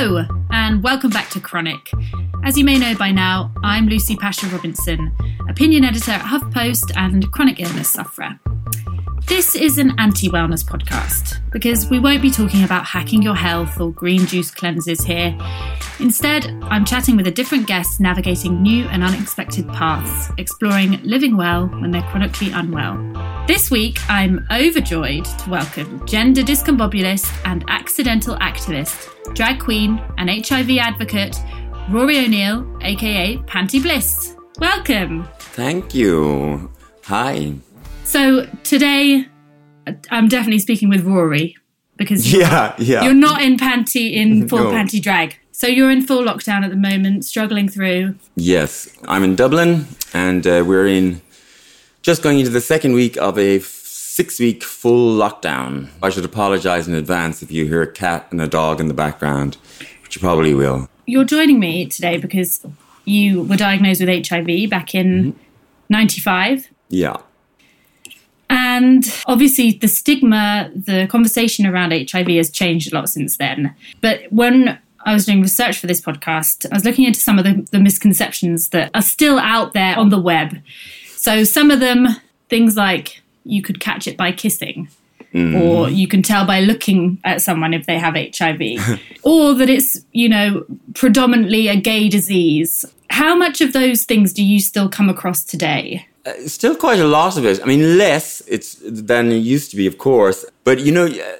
Hello, and welcome back to Chronic. As you may know by now, I'm Lucy Pasha Robinson, opinion editor at HuffPost and chronic illness sufferer. This is an anti wellness podcast because we won't be talking about hacking your health or green juice cleanses here. Instead, I'm chatting with a different guest navigating new and unexpected paths, exploring living well when they're chronically unwell. This week, I'm overjoyed to welcome gender discombobulist and accidental activist, drag queen, and HIV advocate, Rory O'Neill, aka Panti Bliss. Welcome. Thank you. Hi. So today, I'm definitely speaking with Rory because Yeah, yeah. you're not in Panti in full No. Panti drag. So you're in full lockdown at the moment, struggling through. Yes, I'm in Dublin, and uh, we're in just going into the second week of a six week full lockdown. I should apologize in advance if you hear a cat and a dog in the background, which you probably will. You're joining me today because you were diagnosed with HIV back in Mm-hmm. 95. Yeah. And obviously, the stigma, the conversation around HIV has changed a lot since then. But when I was doing research for this podcast, I was looking into some of the, the misconceptions that are still out there on the web. So, some of them, things like you could catch it by kissing, mm. or you can tell by looking at someone if they have HIV, or that it's, you know, predominantly a gay disease. How much of those things do you still come across today? Still quite a lot of it. I mean, less it's than it used to be, of course. But you know, uh,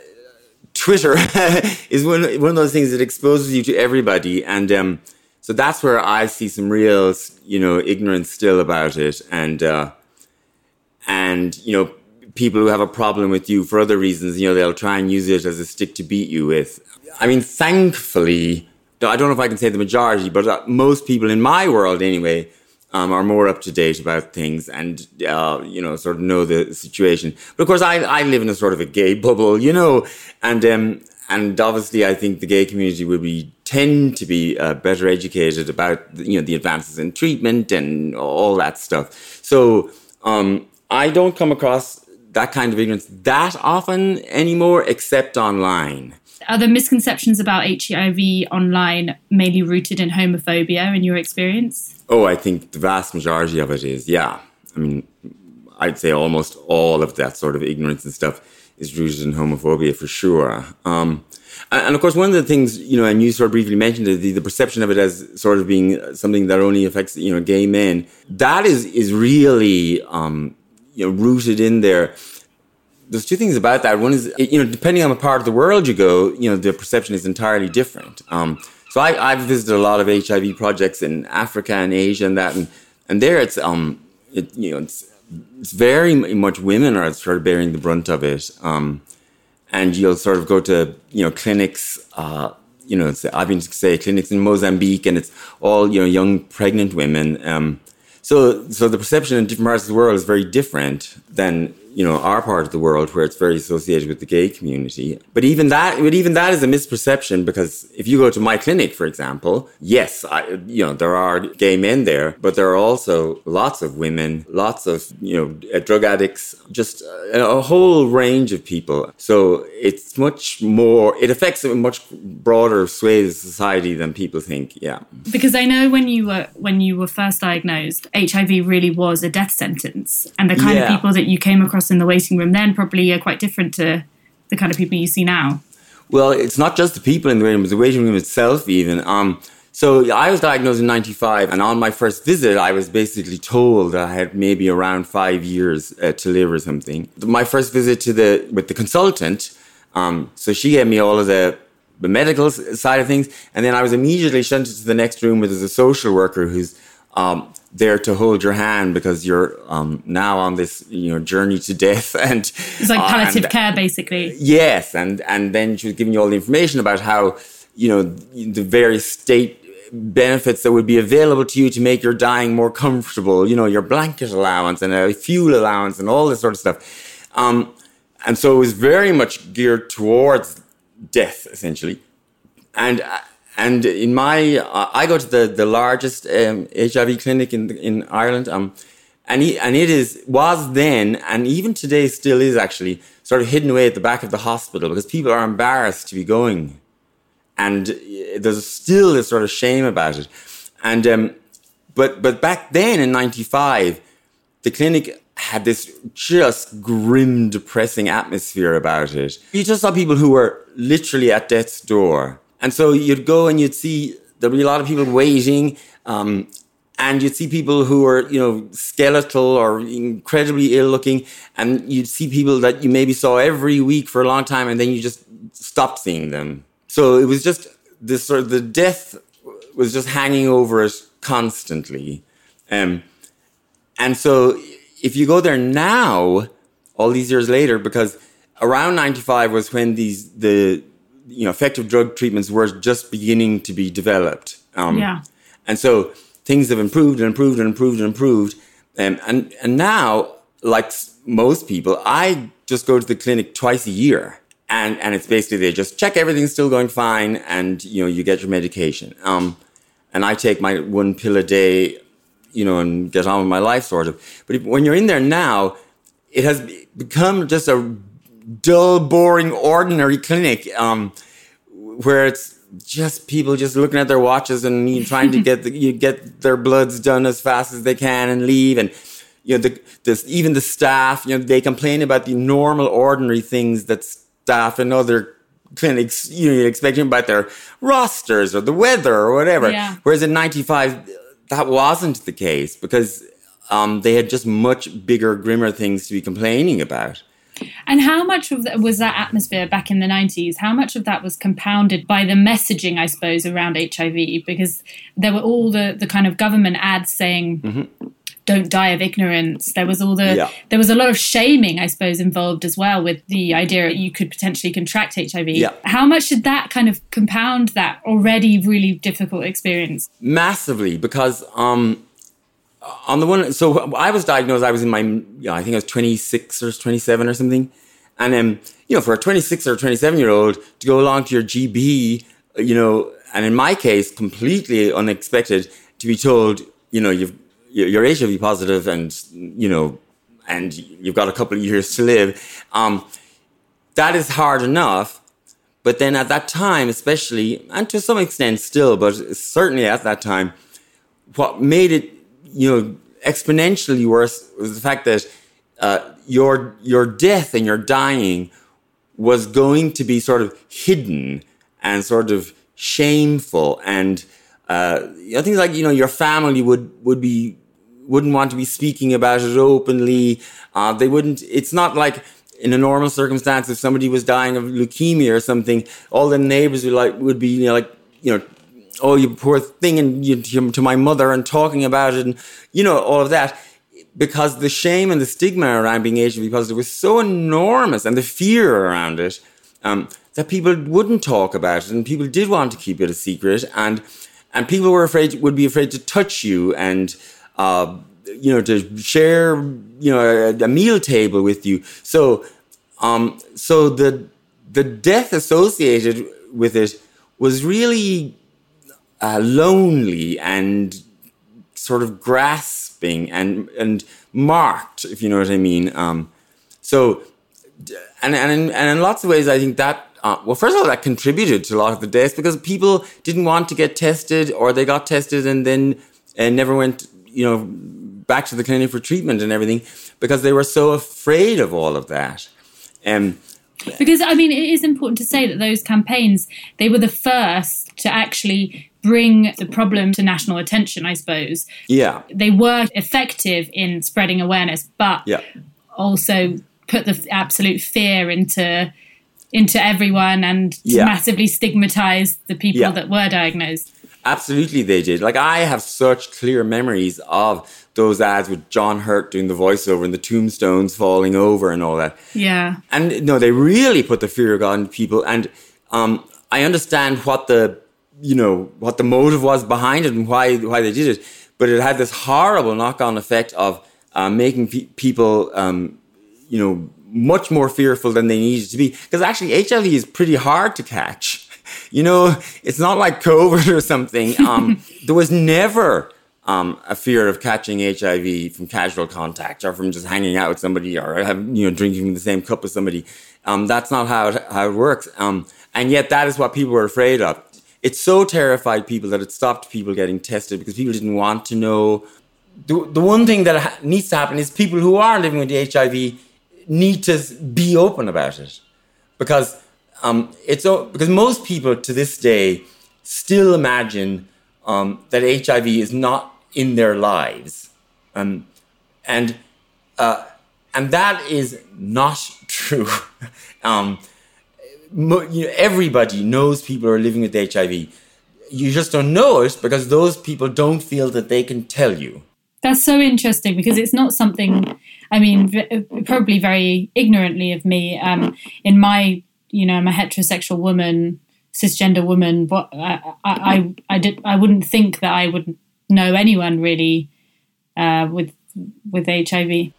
Twitter is one one of those things that exposes you to everybody, and um, so that's where I see some real, you know, ignorance still about it, and uh, and you know, people who have a problem with you for other reasons, you know, they'll try and use it as a stick to beat you with. I mean, thankfully, I don't know if I can say the majority, but uh, most people in my world, anyway, um, are more up to date about things and uh, you know sort of know the situation. But of course, I I live in a sort of a gay bubble, you know, and um, and obviously, I think the gay community would be tend to be uh, better educated about you know the advances in treatment and all that stuff. So um, I don't come across that kind of ignorance that often anymore, except online. Are the misconceptions about HIV online mainly rooted in homophobia in your experience? Oh, I think the vast majority of it is, yeah. I mean, I'd say almost all of that sort of ignorance and stuff is rooted in homophobia for sure. Um, and, of course, one of the things, you know, and you sort of briefly mentioned it, the, the perception of it as sort of being something that only affects, you know, gay men, that is, is really, um, you know, rooted in there. There's two things about that. One is, you know, depending on the part of the world you go, you know, the perception is entirely different. Um, so I, I've visited a lot of HIV projects in Africa and Asia and that, and, and there it's, um, it, you know, it's, it's very much women are sort of bearing the brunt of it. Um, and you'll sort of go to, you know, clinics, uh, you know, I've been to say clinics in Mozambique and it's all, you know, young pregnant women. Um, so, so the perception in different parts of the world is very different than you know our part of the world, where it's very associated with the gay community. But even that, but even that is a misperception because if you go to my clinic, for example, yes, I, you know there are gay men there, but there are also lots of women, lots of you know uh, drug addicts, just a, a whole range of people. So it's much more. It affects a much broader swathe of society than people think. Yeah. Because I know when you were when you were first diagnosed, HIV really was a death sentence, and the kind of people that you came across in the waiting room then probably are quite different to the kind of people you see now. Well, it's not just the people in the waiting room; it's the waiting room itself, even. Um, so I was diagnosed in '95, and on my first visit, I was basically told I had maybe around five years uh, to live or something. My first visit to the with the consultant, um, so she gave me all of the the medical side of things, and then I was immediately shunted to the next room where there's a social worker who's um, there to hold your hand because you're um, now on this you know journey to death and It's like uh, palliative and- care, basically. Yes, and and then she was giving you all the information about how you know the various state benefits that would be available to you to make your dying more comfortable. You know, your blanket allowance and a fuel allowance and all this sort of stuff. Um, and so it was very much geared towards death, essentially. And uh, and in my, I go to the the largest um, HIV clinic in in Ireland. Um, and he, and it is was then and even today still is actually sort of hidden away at the back of the hospital because people are embarrassed to be going, and uh, there's still this sort of shame about it. And um, but but back then in '95, the clinic had this just grim, depressing atmosphere about it. You just saw people who were literally at death's door. And so you'd go and you'd see there'd be a lot of people waiting. Um, and you'd see people who were, you know, skeletal or incredibly ill looking. And you'd see people that you maybe saw every week for a long time and then you just stopped seeing them. So it was just this sort of the death was just hanging over us constantly. Um, and so if you go there now, all these years later, because around 95 was when these, the, you know, effective drug treatments were just beginning to be developed. Um, Yeah. And so things have improved and improved and improved and improved. Um, and, and now, like most people, I just go to the clinic twice a year. And, and it's basically they just check everything's still going fine and, you know, you get your medication. Um, and I take my one pill a day, you know, and get on with my life sort of. But if, when you're in there now, it has become just a dull, boring, ordinary clinic um, where it's just people just looking at their watches and you know, trying to get the, you get their bloods done as fast as they can and leave. And you know the this even the staff you know they complain about the normal ordinary things that staff in other clinics you know you expect about their rosters or the weather or whatever. Yeah. whereas in 95 that wasn't the case because um, they had just much bigger grimmer things to be complaining about And how much of that was that atmosphere back in the 90s? How much of that was compounded by the messaging, I suppose, around HIV? Because there were all the, the kind of government ads saying, don't die of ignorance. There was all the, Mm-hmm. Yeah. there was a lot of shaming, I suppose, involved as well with the idea that you could potentially contract HIV. Yeah. How much did that kind of compound that already really difficult experience? massively because um on the one so i was diagnosed i was in my yeah, i think i was 26 or 27 or something. And um you know for a 26 or 27 year old to go along to your GP you know and in my case completely unexpected to be told you know you've you're hiv positive and you know and you've got a couple of years to live. Um that is hard enough but then at that time, especially, and to some extent still, but certainly at that time, what made it, you know, exponentially worse was the fact that uh, your your death and your dying was going to be sort of hidden and sort of shameful, and uh, things like you know your family would would be wouldn't want to be speaking about it openly. Uh, they wouldn't. It's not like in a normal circumstance, if somebody was dying of leukemia or something, all the neighbors would like would be you know, like you know, oh you poor thing, and you, to, my mother and talking about it, and you know all of that. Because the shame and the stigma around being HIV positive was so enormous, and the fear around it, um, that people wouldn't talk about it, and people did want to keep it a secret, and and people were afraid would be afraid to touch you and uh, you know to share you know a, a meal table with you so um so the the death associated with it was really uh, lonely and sort of grasping and and marked if you know what i mean um so and and in, and in lots of ways, I think that uh, well, first of all, that contributed to a lot of the deaths because people didn't want to get tested, or they got tested and then and never went, you know, back to the clinic for treatment and everything because they were so afraid of all of that. Um, Because I mean, it is important to say that those campaigns they were the first to actually bring the problem to national attention. I suppose yeah, they were effective in spreading awareness, but yeah, also put the absolute fear into into everyone and Yeah. massively stigmatize the people Yeah. that were diagnosed. Absolutely, they did. Like I have such clear memories of those ads with John Hurt doing the voiceover and the tombstones falling over and all that. Yeah. And no, they really put the fear of God into people. And um, I understand what the you know what the motive was behind it and why why they did it. But it had this horrible knock on effect of uh, making pe- people um, you know much more fearful than they needed to be. Because actually, HIV is pretty hard to catch. You know, it's not like COVID or something. Um, there was never um, a fear of catching HIV from casual contact or from just hanging out with somebody or have, you know drinking the same cup with somebody. Um, that's not how it, how it works. Um, and yet, that is what people were afraid of. It so terrified people that it stopped people getting tested because people didn't want to know. The, the one thing that ha- needs to happen is people who are living with the HIV need to be open about it because um, it's because most people to this day still imagine um, that HIV is not in their lives, um, and uh, and that is not true. um, you know, everybody knows people are living with HIV. You just don't know it because those people don't feel that they can tell you. That's so interesting because it's not something. I mean, v- probably very ignorantly of me. Um, in my, you know, I'm a heterosexual woman, cisgender woman. but I, I, I, I did, I wouldn't think that I would know anyone really uh, with with HIV.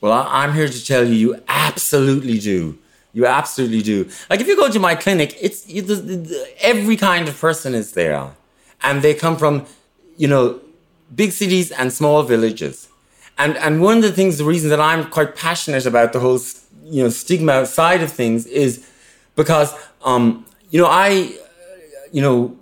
Well, I'm here to tell you, you absolutely do. You absolutely do. Like if you go to my clinic, it's you, the, the, every kind of person is there, and they come from, you know, big cities and small villages. And and one of the things, the reason that I'm quite passionate about the whole, you know, stigma side of things is because, um, you know, I, you know,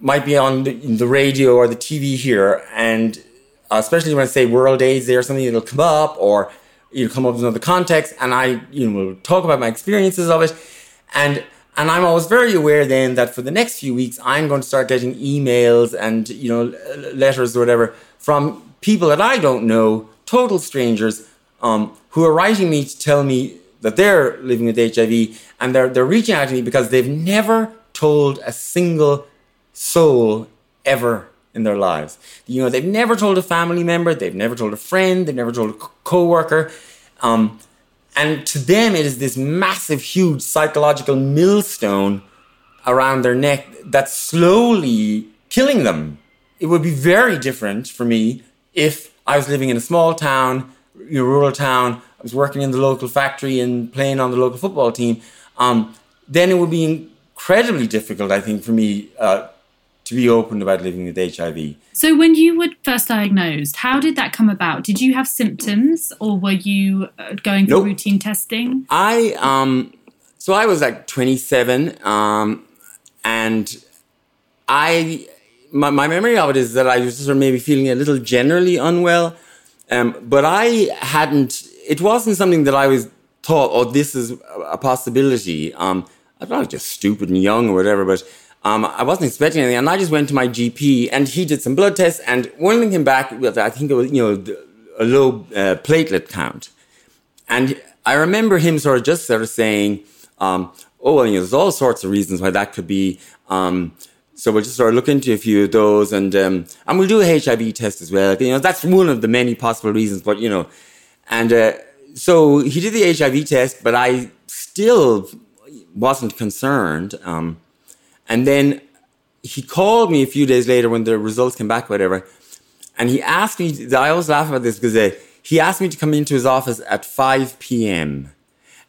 might be on the, the radio or the TV here, and uh, especially when I say World AIDS Day or something, it'll come up or know, come up in another context, and I you know will talk about my experiences of it, and and I'm always very aware then that for the next few weeks I'm going to start getting emails and you know letters or whatever from people that I don't know, total strangers, um, who are writing me to tell me that they're living with HIV, and they're they're reaching out to me because they've never told a single soul ever in their lives. You know, they've never told a family member, they've never told a friend, they've never told a co- coworker. Um, and to them, it is this massive, huge psychological millstone around their neck that's slowly killing them. It would be very different for me if I was living in a small town, you know, rural town. I was working in the local factory and playing on the local football team. Um, then it would be incredibly difficult, I think, for me uh, to be open about living with HIV. So, when you were first diagnosed, how did that come about? Did you have symptoms, or were you uh, going for Nope. routine testing? I um so I was like 27 um and I my, my memory of it is that I was sort of maybe feeling a little generally unwell um but I hadn't it wasn't something that I was thought oh this is a possibility um I thought I was just stupid and young or whatever but um, I wasn't expecting anything, and I just went to my GP, and he did some blood tests, and one thing came back with I think it was you know a low uh, platelet count, and I remember him sort of just sort of saying, um, oh, well, you know, there's all sorts of reasons why that could be. Um, so we'll just sort of look into a few of those and, um, and we'll do a HIV test as well. You know, that's one of the many possible reasons, but you know, and, uh, so he did the HIV test, but I still wasn't concerned. Um, and then he called me a few days later when the results came back, whatever. And he asked me, I always laugh about this because uh, he asked me to come into his office at 5 p.m.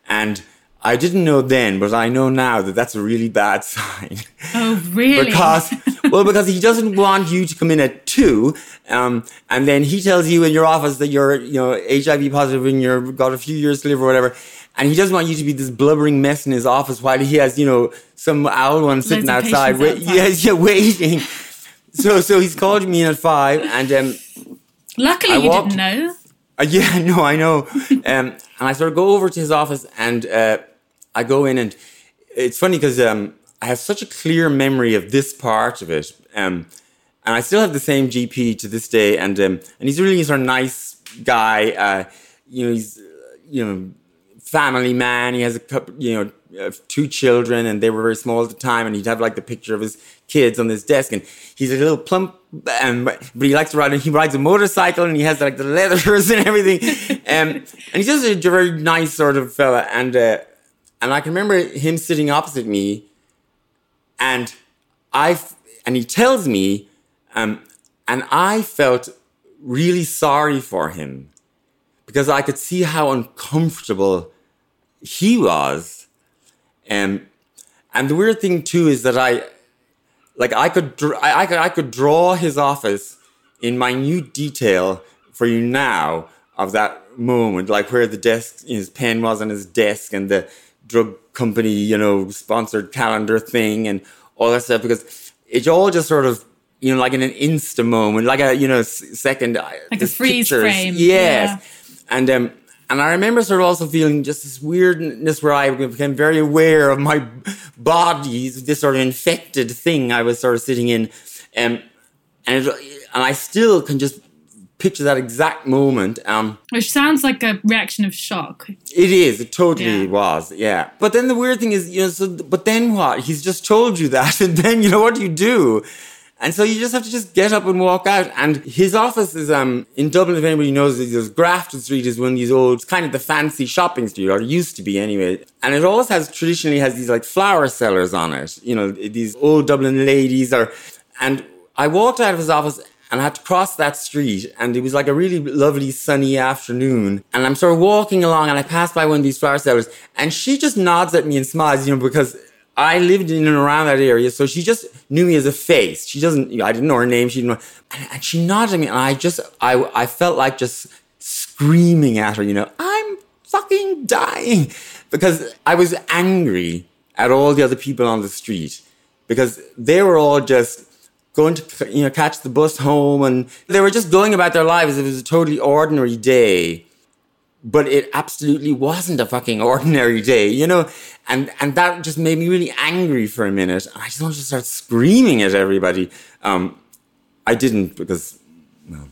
And I didn't know then, but I know now that that's a really bad sign. Oh, really? because, well, because he doesn't want you to come in at 2, um, and then he tells you in your office that you're, you know, HIV positive and you've got a few years to live or whatever. And he doesn't want you to be this blubbering mess in his office while he has, you know, some owl one sitting outside, wait, outside. yeah, yeah, waiting. so, so he's called me in at five, and um, Luckily, I you walked- didn't know. uh, yeah, no, I know. Um, and I sort of go over to his office, and uh, I go in, and it's funny because um, I have such a clear memory of this part of it, um, and I still have the same GP to this day, and um, and he's really sort of nice guy. Uh, you know, he's uh, you know family man. He has a couple, you know, uh, two children, and they were very small at the time. And he'd have like the picture of his kids on his desk, and he's a little plump, and but he likes to ride. And He rides a motorcycle, and he has like the leathers and everything. um, and he's just a very nice sort of fella. And uh, and I can remember him sitting opposite me, and I and he tells me, um, and I felt really sorry for him because I could see how uncomfortable he was. And and the weird thing too is that I, like, I could, dr- I, I could, I could draw his office in minute detail for you now of that moment, like where the desk, his pen was on his desk, and the drug company, you know, sponsored calendar thing, and all that stuff, because it's all just sort of you know, like in an insta moment, like a you know second, uh, like a freeze pictures. frame. Yes, yeah. and um, and I remember sort of also feeling just this weirdness where I became very aware of my body, this sort of infected thing I was sort of sitting in, um, and it, and I still can just picture that exact moment. Um, Which sounds like a reaction of shock. It is. It totally yeah. was. Yeah. But then the weird thing is, you know, so, but then what? He's just told you that. And then, you know, what do you do? And so you just have to just get up and walk out. And his office is um in Dublin, if anybody knows, there's Grafton Street is one of these old, kind of the fancy shopping street, or used to be anyway. And it always has traditionally has these like flower sellers on it. You know, these old Dublin ladies are. And I walked out of his office and I had to cross that street and it was like a really lovely sunny afternoon and I'm sort of walking along and I pass by one of these flower sellers and she just nods at me and smiles, you know, because I lived in and around that area, so she just knew me as a face. She doesn't, you know, I didn't know her name. She didn't know, and she nodded at me, and I just, I, I felt like just screaming at her, you know, I'm fucking dying because I was angry at all the other people on the street because they were all just going to, you know, catch the bus home, and they were just going about their lives it was a totally ordinary day but it absolutely wasn't a fucking ordinary day, you know? And and that just made me really angry for a minute. I just wanted to start screaming at everybody. Um, I didn't because, well,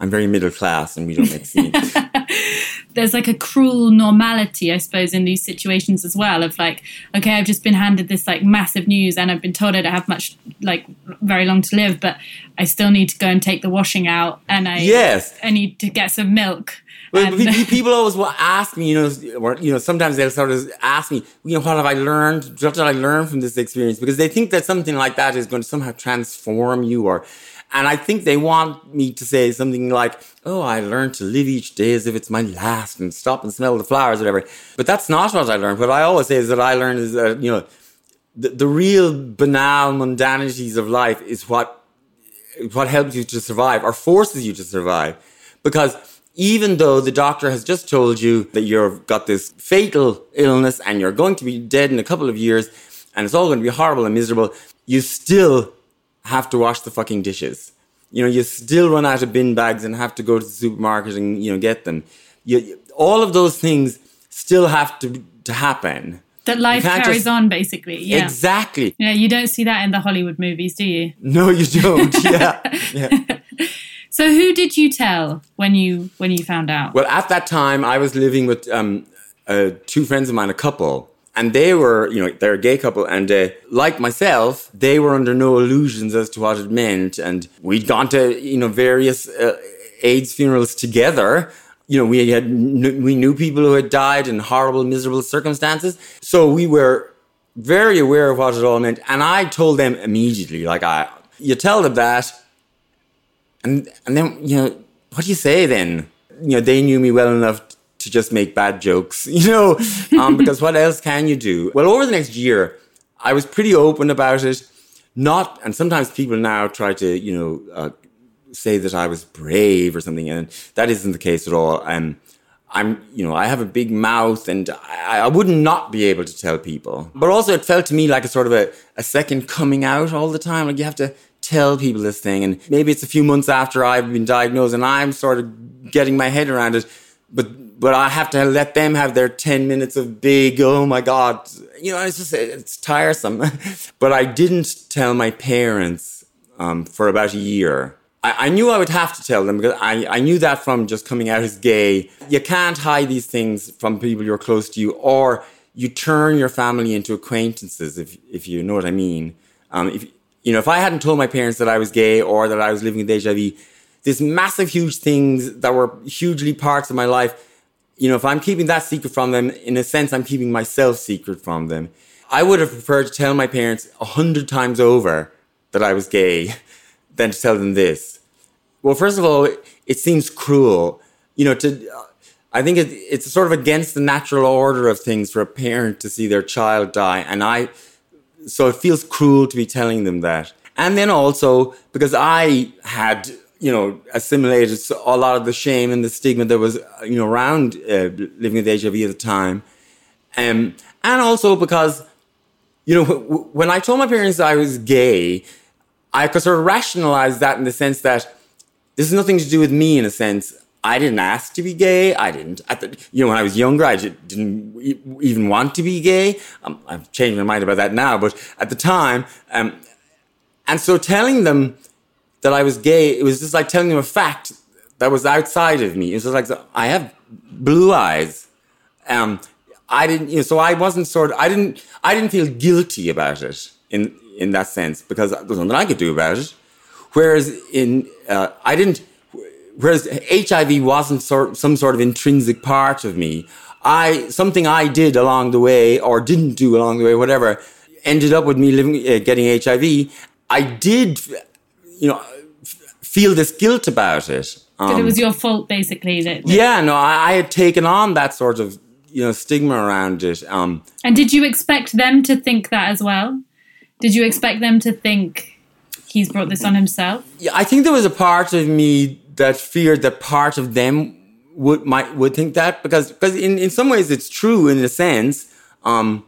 I'm very middle class and we don't make scenes. There's like a cruel normality, I suppose, in these situations as well. Of like, okay, I've just been handed this like massive news, and I've been told I don't have much, like, very long to live, but I still need to go and take the washing out, and I yes, I need to get some milk people always will ask me, you know, or, you know, sometimes they'll sort of ask me, you know, what have I learned? What did I learn from this experience? Because they think that something like that is going to somehow transform you or, and I think they want me to say something like, oh, I learned to live each day as if it's my last and stop and smell the flowers, whatever. But that's not what I learned. What I always say is that I learned is that, you know, the, the real banal mundanities of life is what, what helps you to survive or forces you to survive. Because even though the doctor has just told you that you've got this fatal illness and you're going to be dead in a couple of years and it's all going to be horrible and miserable, you still have to wash the fucking dishes. You know, you still run out of bin bags and have to go to the supermarket and, you know, get them. You, all of those things still have to, to happen. That life carries just, on, basically. Yeah. Exactly. Yeah, you don't see that in the Hollywood movies, do you? No, you don't. yeah. yeah. So who did you tell when you when you found out? Well, at that time, I was living with um, uh, two friends of mine, a couple, and they were, you know, they're a gay couple, and uh, like myself, they were under no illusions as to what it meant, and we'd gone to, you know, various uh, AIDS funerals together. You know, we had we knew people who had died in horrible, miserable circumstances, so we were very aware of what it all meant, and I told them immediately, like I, you tell them that and and then you know what do you say then? You know they knew me well enough to just make bad jokes, you know, um, because what else can you do? Well, over the next year, I was pretty open about it. Not, and sometimes people now try to, you know, uh, say that I was brave or something, and that isn't the case at all. Um, I'm, you know, I have a big mouth and I, I would not be able to tell people. But also, it felt to me like a sort of a, a second coming out all the time. Like you have to tell people this thing. And maybe it's a few months after I've been diagnosed and I'm sort of getting my head around it. But, but I have to let them have their 10 minutes of big, oh my God. You know, it's just, it's tiresome. but I didn't tell my parents um, for about a year. I, I, knew I would have to tell them because I, I knew that from just coming out as gay. You can't hide these things from people you're close to you or you turn your family into acquaintances, if if you know what I mean. Um, if you know, if I hadn't told my parents that I was gay or that I was living with HIV, these massive, huge things that were hugely parts of my life. You know, if I'm keeping that secret from them, in a sense, I'm keeping myself secret from them. I would have preferred to tell my parents a hundred times over that I was gay than to tell them this. Well, first of all, it, it seems cruel. You know, to I think it, it's sort of against the natural order of things for a parent to see their child die, and I so it feels cruel to be telling them that. And then also because I had you know assimilated a lot of the shame and the stigma that was you know around uh, living with HIV at the time, um, and also because you know w- when I told my parents I was gay, I could sort of rationalize that in the sense that this is nothing to do with me in a sense. I didn't ask to be gay. I didn't, the, you know, when I was younger, I didn't even want to be gay. Um, I've changed my mind about that now, but at the time, um, and so telling them that I was gay, it was just like telling them a fact that was outside of me. It was like, I have blue eyes. Um, I didn't, you know, so I wasn't sort of, I didn't, I didn't feel guilty about it in, in that sense because there was nothing I could do about it. Whereas in, uh, I didn't, whereas HIV wasn't sort, some sort of intrinsic part of me. I, something I did along the way or didn't do along the way, whatever, ended up with me living, uh, getting HIV. I did, you know, feel this guilt about it. Um, that it was your fault, basically. That, that yeah, no, I, I, had taken on that sort of, you know, stigma around it. Um, and did you expect them to think that as well? Did you expect them to think he's brought this on himself? Yeah, I think there was a part of me that fear that part of them would might would think that because because in, in some ways it's true in a sense. Um,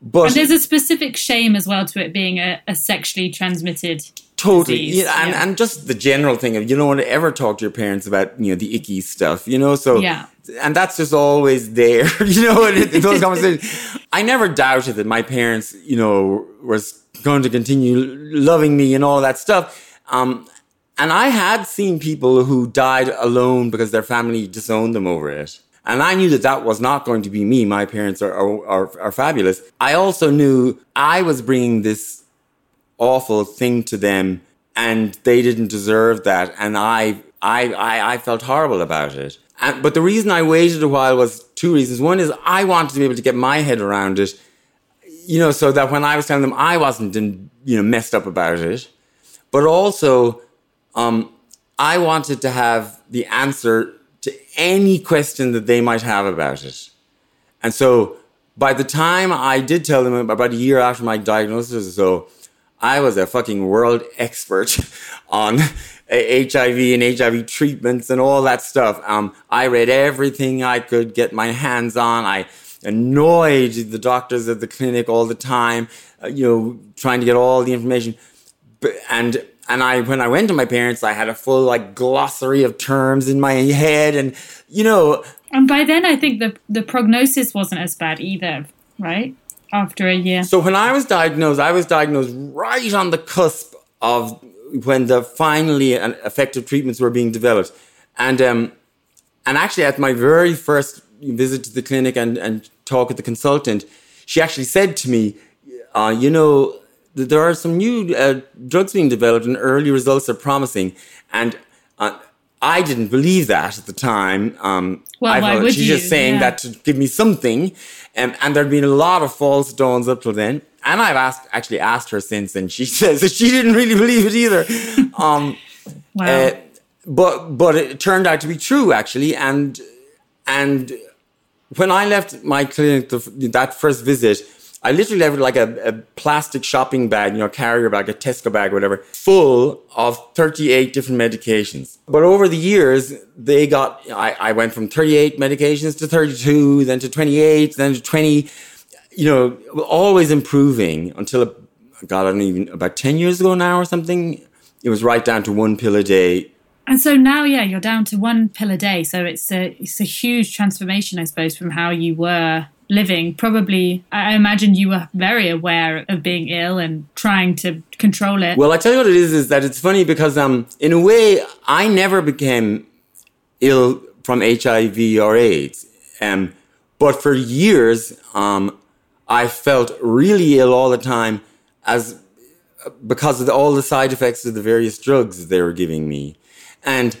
but and there's a specific shame as well to it being a, a sexually transmitted totally disease. yeah, and, yeah. and just the general thing of you don't want to ever talk to your parents about you know the icky stuff you know so yeah and that's just always there you know in, in those conversations i never doubted that my parents you know was going to continue loving me and all that stuff um, and I had seen people who died alone because their family disowned them over it. And I knew that that was not going to be me. My parents are, are, are, fabulous. I also knew I was bringing this awful thing to them and they didn't deserve that. And I, I, I, I felt horrible about it. And, but the reason I waited a while was two reasons. One is I wanted to be able to get my head around it, you know, so that when I was telling them I wasn't, you know, messed up about it. But also, um, I wanted to have the answer to any question that they might have about it. And so by the time I did tell them about a year after my diagnosis or so, I was a fucking world expert on HIV and HIV treatments and all that stuff. Um, I read everything I could get my hands on. I annoyed the doctors at the clinic all the time, uh, you know, trying to get all the information. And and I when I went to my parents, I had a full like glossary of terms in my head, and you know. And by then, I think the the prognosis wasn't as bad either, right? After a year. So when I was diagnosed, I was diagnosed right on the cusp of when the finally uh, effective treatments were being developed, and um, and actually at my very first visit to the clinic and and talk with the consultant, she actually said to me, uh, you know there are some new uh, drugs being developed and early results are promising. And uh, I didn't believe that at the time. Um, well, I why would she's you? just saying yeah. that to give me something. Um, and there'd been a lot of false dawns up till then. And I've asked, actually asked her since, and she says that she didn't really believe it either. Um, wow. Uh, but but it turned out to be true actually, and and when I left my clinic the, that first visit, I literally have like a, a, plastic shopping bag, you know, carrier bag, a Tesco bag, whatever, full of 38 different medications. But over the years, they got, I, I went from 38 medications to 32, then to 28, then to 20, you know, always improving until, God, I don't even, about 10 years ago now or something, it was right down to one pill a day. And so now, yeah, you're down to one pill a day. So it's a, it's a huge transformation, I suppose, from how you were living, probably, I imagine you were very aware of being ill and trying to control it. Well, I tell you what it is, is that it's funny because, um, in a way, I never became ill from HIV or AIDS. Um, But for years, um, I felt really ill all the time as because of the, all the side effects of the various drugs they were giving me. And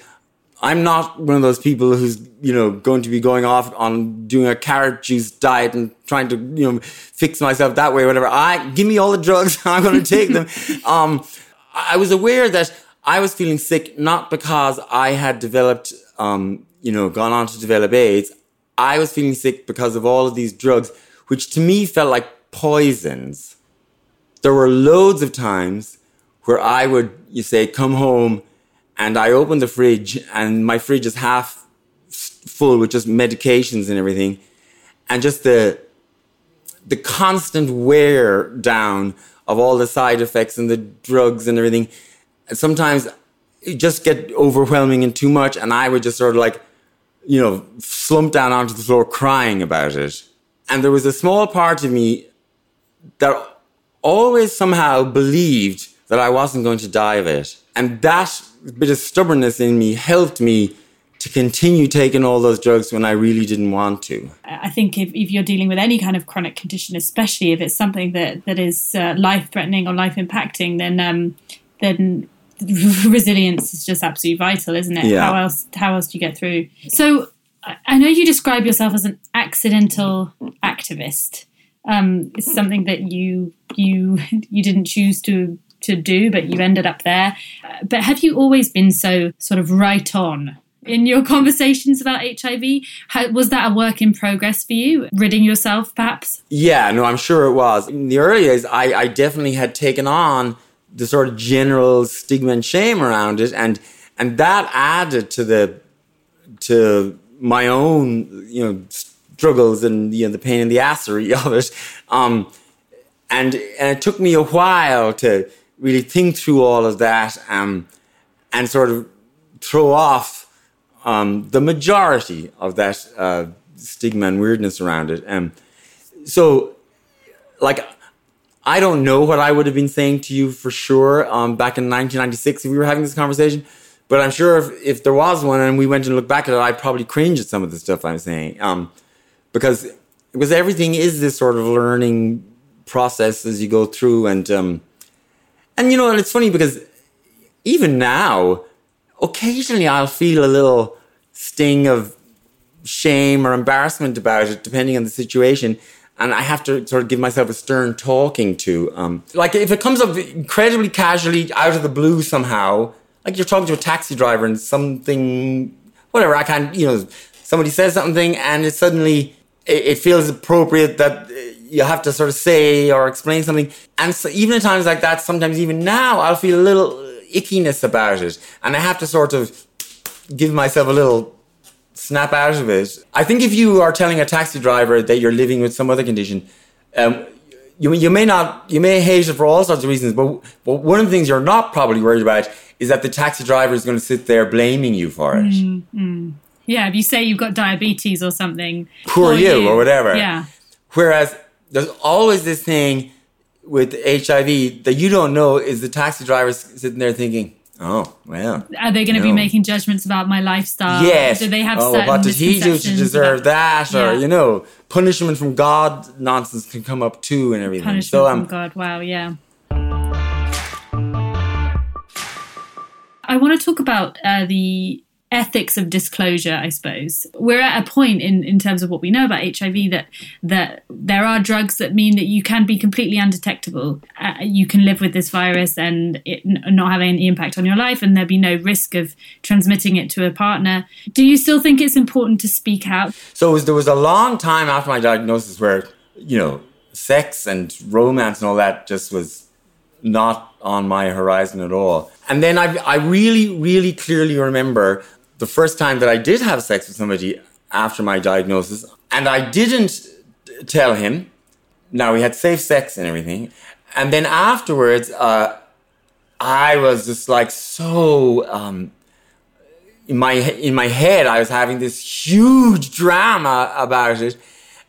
I'm not one of those people who's, you know, going to be going off on doing a carrot juice diet and trying to, you know, fix myself that way or whatever. I give me all the drugs, I'm going to take them. um, I was aware that I was feeling sick not because I had developed, um, you know, gone on to develop AIDS. I was feeling sick because of all of these drugs, which to me felt like poisons. There were loads of times where I would, you say, come home and I open the fridge and my fridge is half full with just medications and everything. And just the, the constant wear down of all the side effects and the drugs and everything. Sometimes it just get overwhelming and too much. And I would just sort of like, you know, slump down onto the floor crying about it. And there was a small part of me that always somehow believed that I wasn't going to die of it. And that bit of stubbornness in me helped me to continue taking all those drugs when I really didn't want to. I think if, if you're dealing with any kind of chronic condition, especially if it's something that, that is uh, life threatening or life impacting, then um, then resilience is just absolutely vital, isn't it? Yeah. How else how else do you get through? So I know you describe yourself as an accidental activist. Um, it's something that you you you didn't choose to to do, but you ended up there. But have you always been so sort of right on in your conversations about HIV? How, was that a work in progress for you, ridding yourself perhaps? Yeah, no, I'm sure it was. In the early days, I, I definitely had taken on the sort of general stigma and shame around it, and and that added to the to my own you know struggles and you know the pain in the assery of it. Um, and and it took me a while to really think through all of that um, and sort of throw off um, the majority of that uh, stigma and weirdness around it. Um, so, like, I don't know what I would have been saying to you for sure um, back in 1996 if we were having this conversation. But I'm sure if, if there was one and we went and looked back at it, I'd probably cringe at some of the stuff I'm saying. Um, because because everything is this sort of learning process as you go through and um, and you know and it's funny because even now occasionally I'll feel a little sting of shame or embarrassment about it depending on the situation and I have to sort of give myself a stern talking to. Um, like if it comes up incredibly casually out of the blue somehow, like you're talking to a taxi driver and something, whatever, I can't, you know, somebody says something and it suddenly it, it feels appropriate that you have to sort of say or explain something. And so even at times like that, sometimes even now, I'll feel a little ickiness about it. And I have to sort of give myself a little snap out of it. I think if you are telling a taxi driver that you're living with some other condition, um, you, you may not, you may hate it for all sorts of reasons, but, but one of the things you're not probably worried about is that the taxi driver is going to sit there blaming you for it. Mm-hmm. Yeah, if you say you've got diabetes or something, poor or you, or whatever. Yeah. Whereas there's always this thing with HIV that you don't know is the taxi driver sitting there thinking, "Oh, well, Are they going to be making judgments about my lifestyle? yes, Do they have oh, certain what did he do to deserve about- that?" Or Yeah. you know, punishment from God nonsense can come up too, and everything. punishment so from um, God? Wow, yeah. I want to talk about uh, the ethics of disclosure. I suppose we're at a point in, in terms of what we know about HIV that that there are drugs that mean that you can be completely undetectable. Uh, you can live with this virus and it not having any impact on your life, and there be no risk of transmitting it to a partner. Do you still think it's important to speak out? So was, there was a long time after my diagnosis where, you know, sex and romance and all that just was not on my horizon at all. And then I, I really, really clearly remember the first time that I did have sex with somebody after my diagnosis, and I didn't tell him. Now we had safe sex and everything, and then afterwards, uh, I was just like so um, in my in my head, I was having this huge drama about it,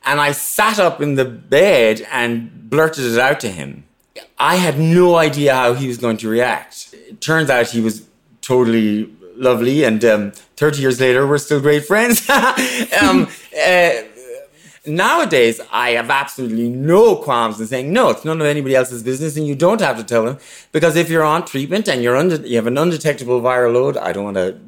and I sat up in the bed and blurted it out to him. I had no idea how he was going to react. It turns out he was totally lovely, and um, 30 years later, we're still great friends. um, uh, Nowadays, I have absolutely no qualms in saying, no, it's none of anybody else's business and you don't have to tell them. Because if you're on treatment and you're under, you have an undetectable viral load, I don't want to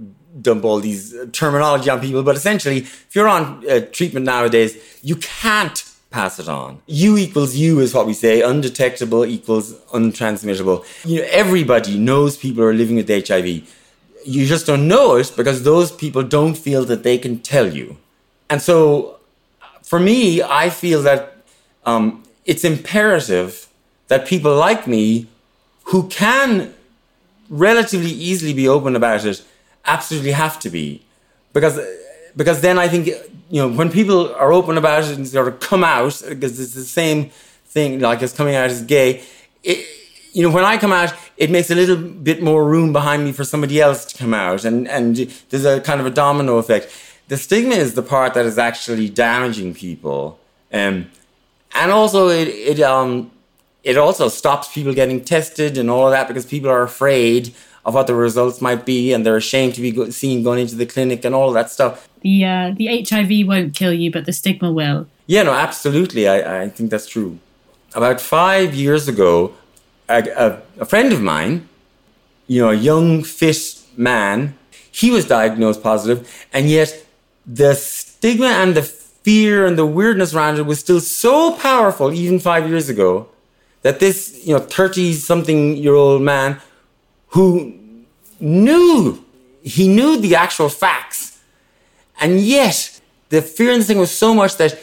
dump all these uh, terminology on people, but essentially, if you're on uh, treatment nowadays, you can't pass it on. U equals U is what we say. Undetectable equals untransmittable. You know, everybody knows people are living with HIV. You just don't know it because those people don't feel that they can tell you. And so for me, I feel that um, it's imperative that people like me who can relatively easily be open about it absolutely have to be because because then I think you know when people are open about it and sort of come out because it's the same thing like as coming out as gay it, you know when I come out it makes a little bit more room behind me for somebody else to come out and and there's a kind of a domino effect the stigma is the part that is actually damaging people. Um, and also it, it, um, it also stops people getting tested and all of that because people are afraid of what the results might be and they're ashamed to be go- seen going into the clinic and all that stuff. The, uh, the HIV won't kill you, but the stigma will. Yeah, no, absolutely. I, I think that's true. About five years ago, a, a, a friend of mine, you know, a young, fit man, he was diagnosed positive, and yet the stigma and the fear and the weirdness around it was still so powerful even five years ago that this, you know, 30 something year old man who knew, he knew the actual facts. And yet the fear and the thing was so much that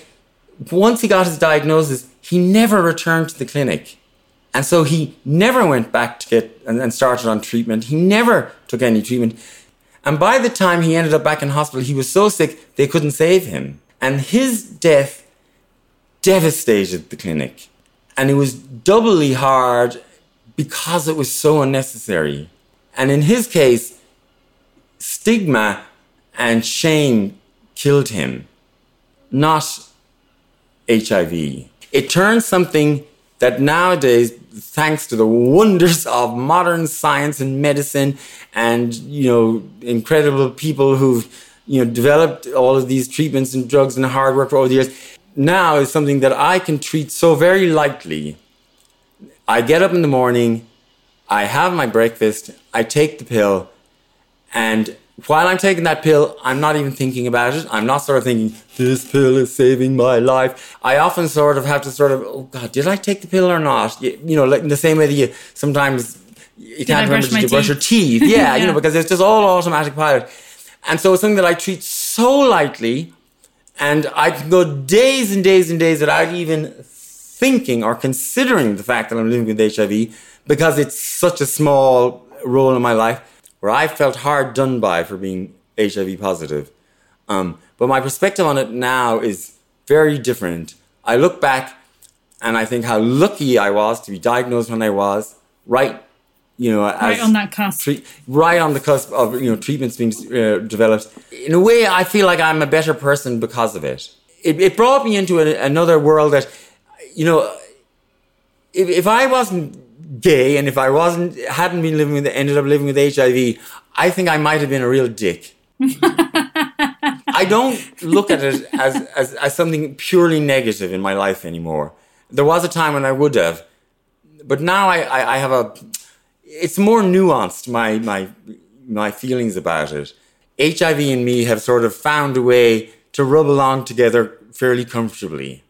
once he got his diagnosis, he never returned to the clinic. And so he never went back to get and, and started on treatment. He never took any treatment. And by the time he ended up back in hospital, he was so sick they couldn't save him. And his death devastated the clinic. And it was doubly hard because it was so unnecessary. And in his case, stigma and shame killed him, not HIV. It turned something that nowadays, thanks to the wonders of modern science and medicine and, you know, incredible people who've, you know, developed all of these treatments and drugs and hard work all the years, now is something that I can treat so very lightly. I get up in the morning, I have my breakfast, I take the pill, and while I'm taking that pill, I'm not even thinking about it. I'm not sort of thinking, this pill is saving my life. I often sort of have to sort of, oh God, did I take the pill or not? You, you know, like in the same way that you sometimes you can't remember to brush your teeth. Yeah, yeah, you know, because it's just all automatic pilot. And so it's something that I treat so lightly and I can go days and days and days without even thinking or considering the fact that I'm living with HIV because it's such a small role in my life where I felt hard done by for being HIV positive. Um, but my perspective on it now is very different. I look back and I think how lucky I was to be diagnosed when I was, right, you know, right on that cusp, tre- right on the cusp of you know treatments being uh, developed. In a way, I feel like I'm a better person because of it. It, it brought me into a, another world that, you know, if, if I wasn't gay and if I wasn't hadn't been living with ended up living with HIV, I think I might have been a real dick. I don't look at it as, as, as something purely negative in my life anymore. There was a time when I would have, but now I, I, I have a. It's more nuanced my my my feelings about it. HIV and me have sort of found a way to rub along together fairly comfortably.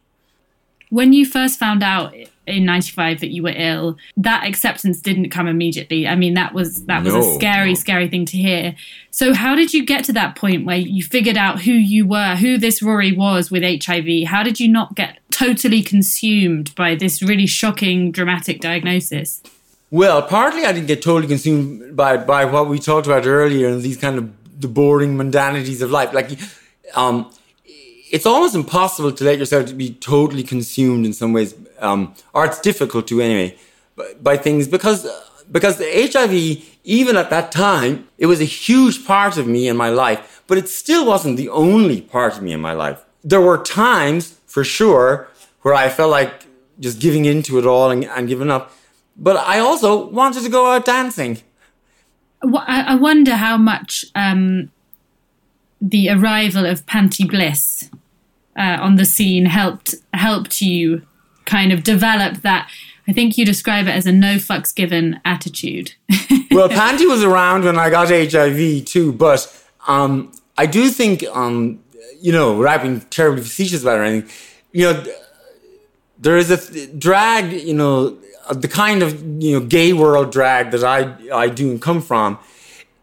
When you first found out in 95 that you were ill that acceptance didn't come immediately. I mean that was that was no, a scary no. scary thing to hear. So how did you get to that point where you figured out who you were who this rory was with hiv how did you not get totally consumed by this really shocking dramatic diagnosis? Well partly i didn't get totally consumed by by what we talked about earlier and these kind of the boring mundanities of life. Like um it's almost impossible to let yourself be totally consumed in some ways, um, or it's difficult to anyway, by, things because because HIV, even at that time, it was a huge part of me in my life, but it still wasn't the only part of me in my life. There were times, for sure, where I felt like just giving into it all and, and giving up. But I also wanted to go out dancing. I wonder how much um, the arrival of Panti Bliss uh, on the scene helped helped you kind of develop that. I think you describe it as a no fucks given attitude. well, Panti was around when I got HIV too, but um, I do think, um, you know, without being terribly facetious about it or anything, you know, there is a th- drag, you know, the kind of you know gay world drag that I I do and come from.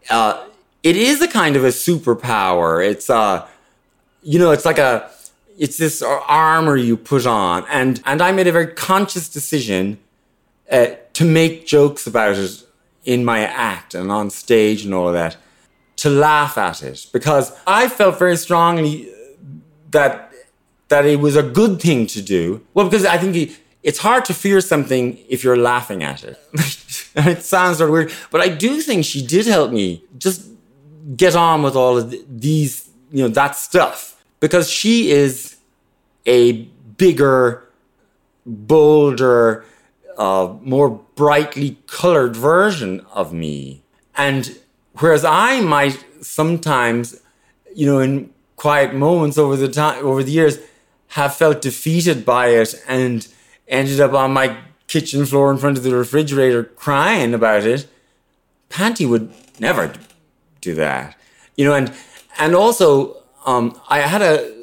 Uh, it is a kind of a superpower. It's uh, you know, it's like a it's this armor you put on, and and I made a very conscious decision uh, to make jokes about it in my act and on stage and all of that, to laugh at it because I felt very strongly that that it was a good thing to do. Well, because I think it's hard to fear something if you're laughing at it. it sounds sort of weird, but I do think she did help me just get on with all of these, you know, that stuff because she is a bigger, bolder, uh, more brightly colored version of me. And whereas I might sometimes, you know, in quiet moments over the time over the years, have felt defeated by it and ended up on my kitchen floor in front of the refrigerator crying about it. Panti would never do that, you know, and and also um, I had a,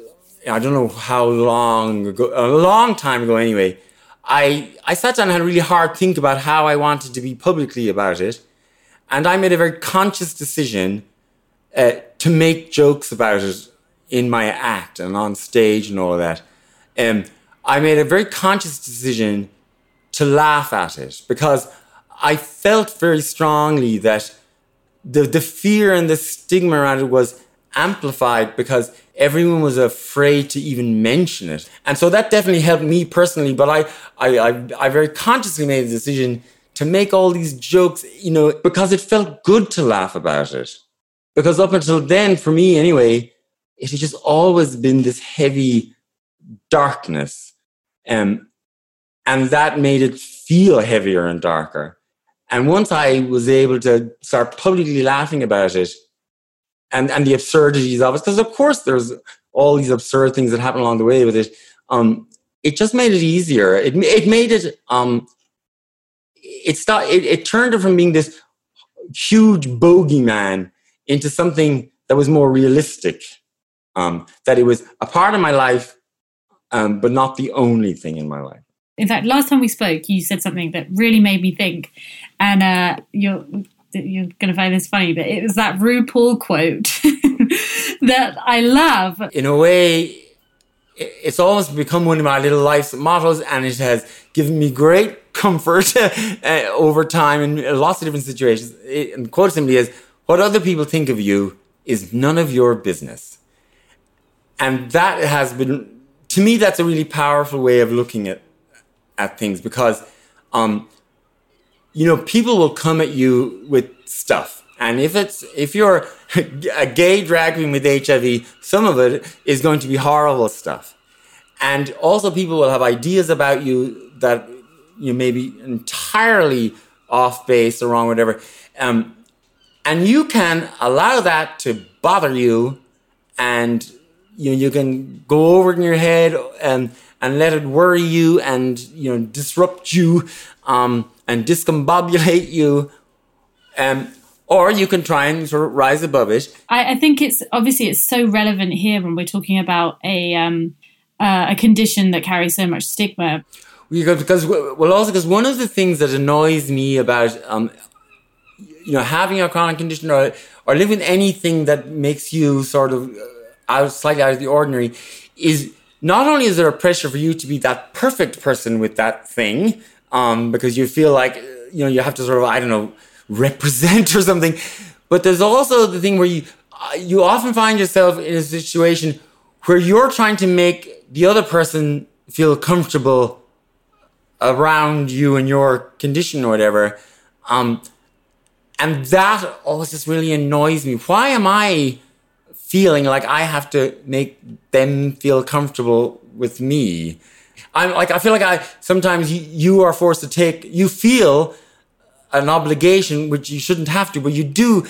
I don't know how long ago, a long time ago anyway. I I sat down and had a really hard think about how I wanted to be publicly about it, and I made a very conscious decision uh, to make jokes about it in my act and on stage and all of that. Um, I made a very conscious decision to laugh at it because I felt very strongly that the the fear and the stigma around it was amplified because everyone was afraid to even mention it. And so that definitely helped me personally. But I, I, I, I very consciously made the decision to make all these jokes, you know, because it felt good to laugh about it. Because up until then, for me anyway, it had just always been this heavy darkness. Um, and that made it feel heavier and darker. And once I was able to start publicly laughing about it, and and the absurdities of it because of course there's all these absurd things that happen along the way with it. Um it just made it easier. It, it made it um it, start, it, it turned it from being this huge bogeyman into something that was more realistic. Um that it was a part of my life um but not the only thing in my life. In fact last time we spoke you said something that really made me think. And uh you're you're going to find this funny, but it was that RuPaul quote that I love. In a way, it's almost become one of my little life's mottos, and it has given me great comfort uh, over time in lots of different situations. It, and the quote simply is, "What other people think of you is none of your business," and that has been, to me, that's a really powerful way of looking at at things because. Um, you know, people will come at you with stuff. And if it's if you're a gay drag queen with HIV, some of it is going to be horrible stuff. And also people will have ideas about you that you may be entirely off base or wrong, whatever. Um, and you can allow that to bother you and you know, you can go over in your head and and let it worry you and you know disrupt you um, and discombobulate you. Um, or you can try and sort of rise above it. I, I, think it's obviously it's so relevant here when we're talking about a um, uh, a condition that carries so much stigma. Because well, also because one of the things that annoys me about um, you know having a chronic condition or or living with anything that makes you sort of uh, out slightly out of the ordinary is not only is there a pressure for you to be that perfect person with that thing um, because you feel like you know you have to sort of I don't know represent or something. But there's also the thing where you uh, you often find yourself in a situation where you're trying to make the other person feel comfortable around you and your condition or whatever. Um, and that always just really annoys me. Why am I feeling like I have to make them feel comfortable with me? I'm like I feel like I sometimes you, you are forced to take you feel an obligation which you shouldn't have to, but you do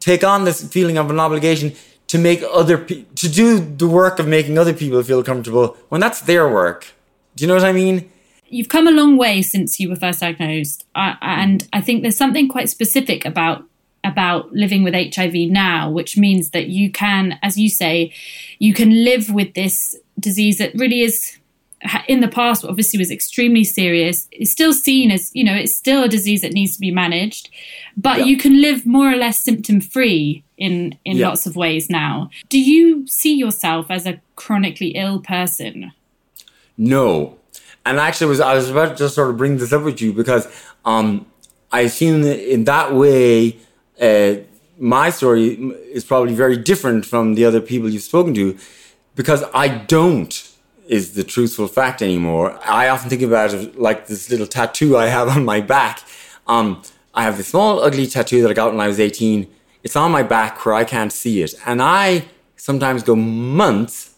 take on this feeling of an obligation to make other pe- to do the work of making other people feel comfortable when that's their work. Do you know what I mean? You've come a long way since you were first diagnosed, and I think there's something quite specific about about living with HIV now, which means that you can, as you say, you can live with this disease that really is in the past obviously was extremely serious it's still seen as you know it's still a disease that needs to be managed but yeah. you can live more or less symptom free in in yeah. lots of ways now do you see yourself as a chronically ill person no and actually was i was about to just sort of bring this up with you because um i that in that way uh, my story is probably very different from the other people you've spoken to because I don't is the truthful fact anymore. I often think about it like this little tattoo I have on my back. Um, I have this small, ugly tattoo that I got when I was 18. It's on my back where I can't see it. And I sometimes go months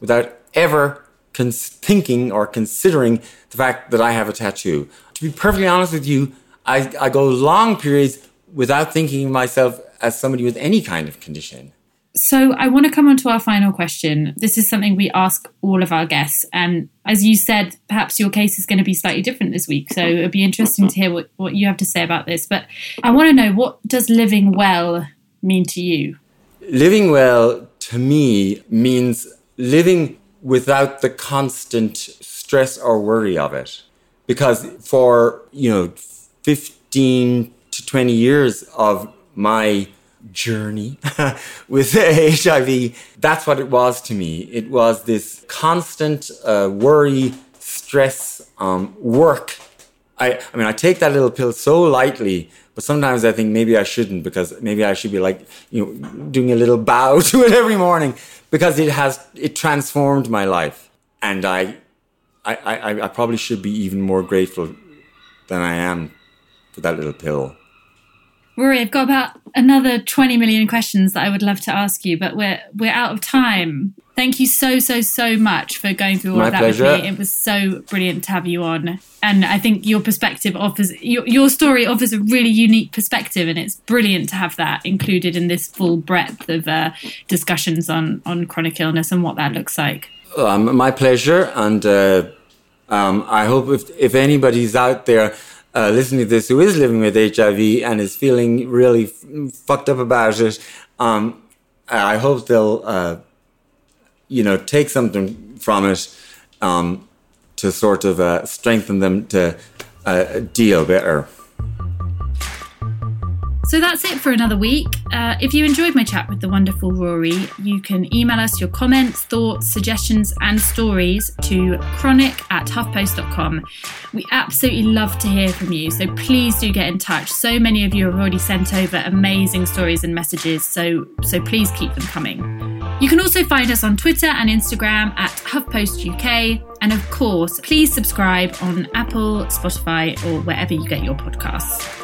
without ever cons- thinking or considering the fact that I have a tattoo. To be perfectly honest with you, I, I go long periods without thinking of myself as somebody with any kind of condition. So I want to come on to our final question. This is something we ask all of our guests. And as you said, perhaps your case is going to be slightly different this week. So it'd be interesting to hear what, what you have to say about this. But I want to know what does living well mean to you? Living well to me means living without the constant stress or worry of it. Because for, you know, 15 to 20 years of my journey with HIV, that's what it was to me. It was this constant uh, worry, stress, um, work. I, I mean, I take that little pill so lightly, but sometimes I think maybe I shouldn't because maybe I should be like, you know, doing a little bow to it every morning because it has, it transformed my life. And I, I, I, I probably should be even more grateful than I am for that little pill. Rory, I've got about another 20 million questions that I would love to ask you, but we're we're out of time. Thank you so so so much for going through all My of that pleasure. with me. It was so brilliant to have you on, and I think your perspective offers your, your story offers a really unique perspective, and it's brilliant to have that included in this full breadth of uh, discussions on on chronic illness and what that looks like. Um, my pleasure, and uh, um, I hope if if anybody's out there uh, listening to this who is living with HIV and is feeling really f- fucked up about it, um, I hope they'll, uh, you know, take something from it um, to sort of uh, strengthen them to uh, deal better. So that's it for another week. Uh, if you enjoyed my chat with the wonderful Rory, you can email us your comments, thoughts, suggestions, and stories to chronic at huffpost.com. We absolutely love to hear from you, so please do get in touch. So many of you have already sent over amazing stories and messages, so, so please keep them coming. You can also find us on Twitter and Instagram at HuffPost UK. And of course, please subscribe on Apple, Spotify, or wherever you get your podcasts.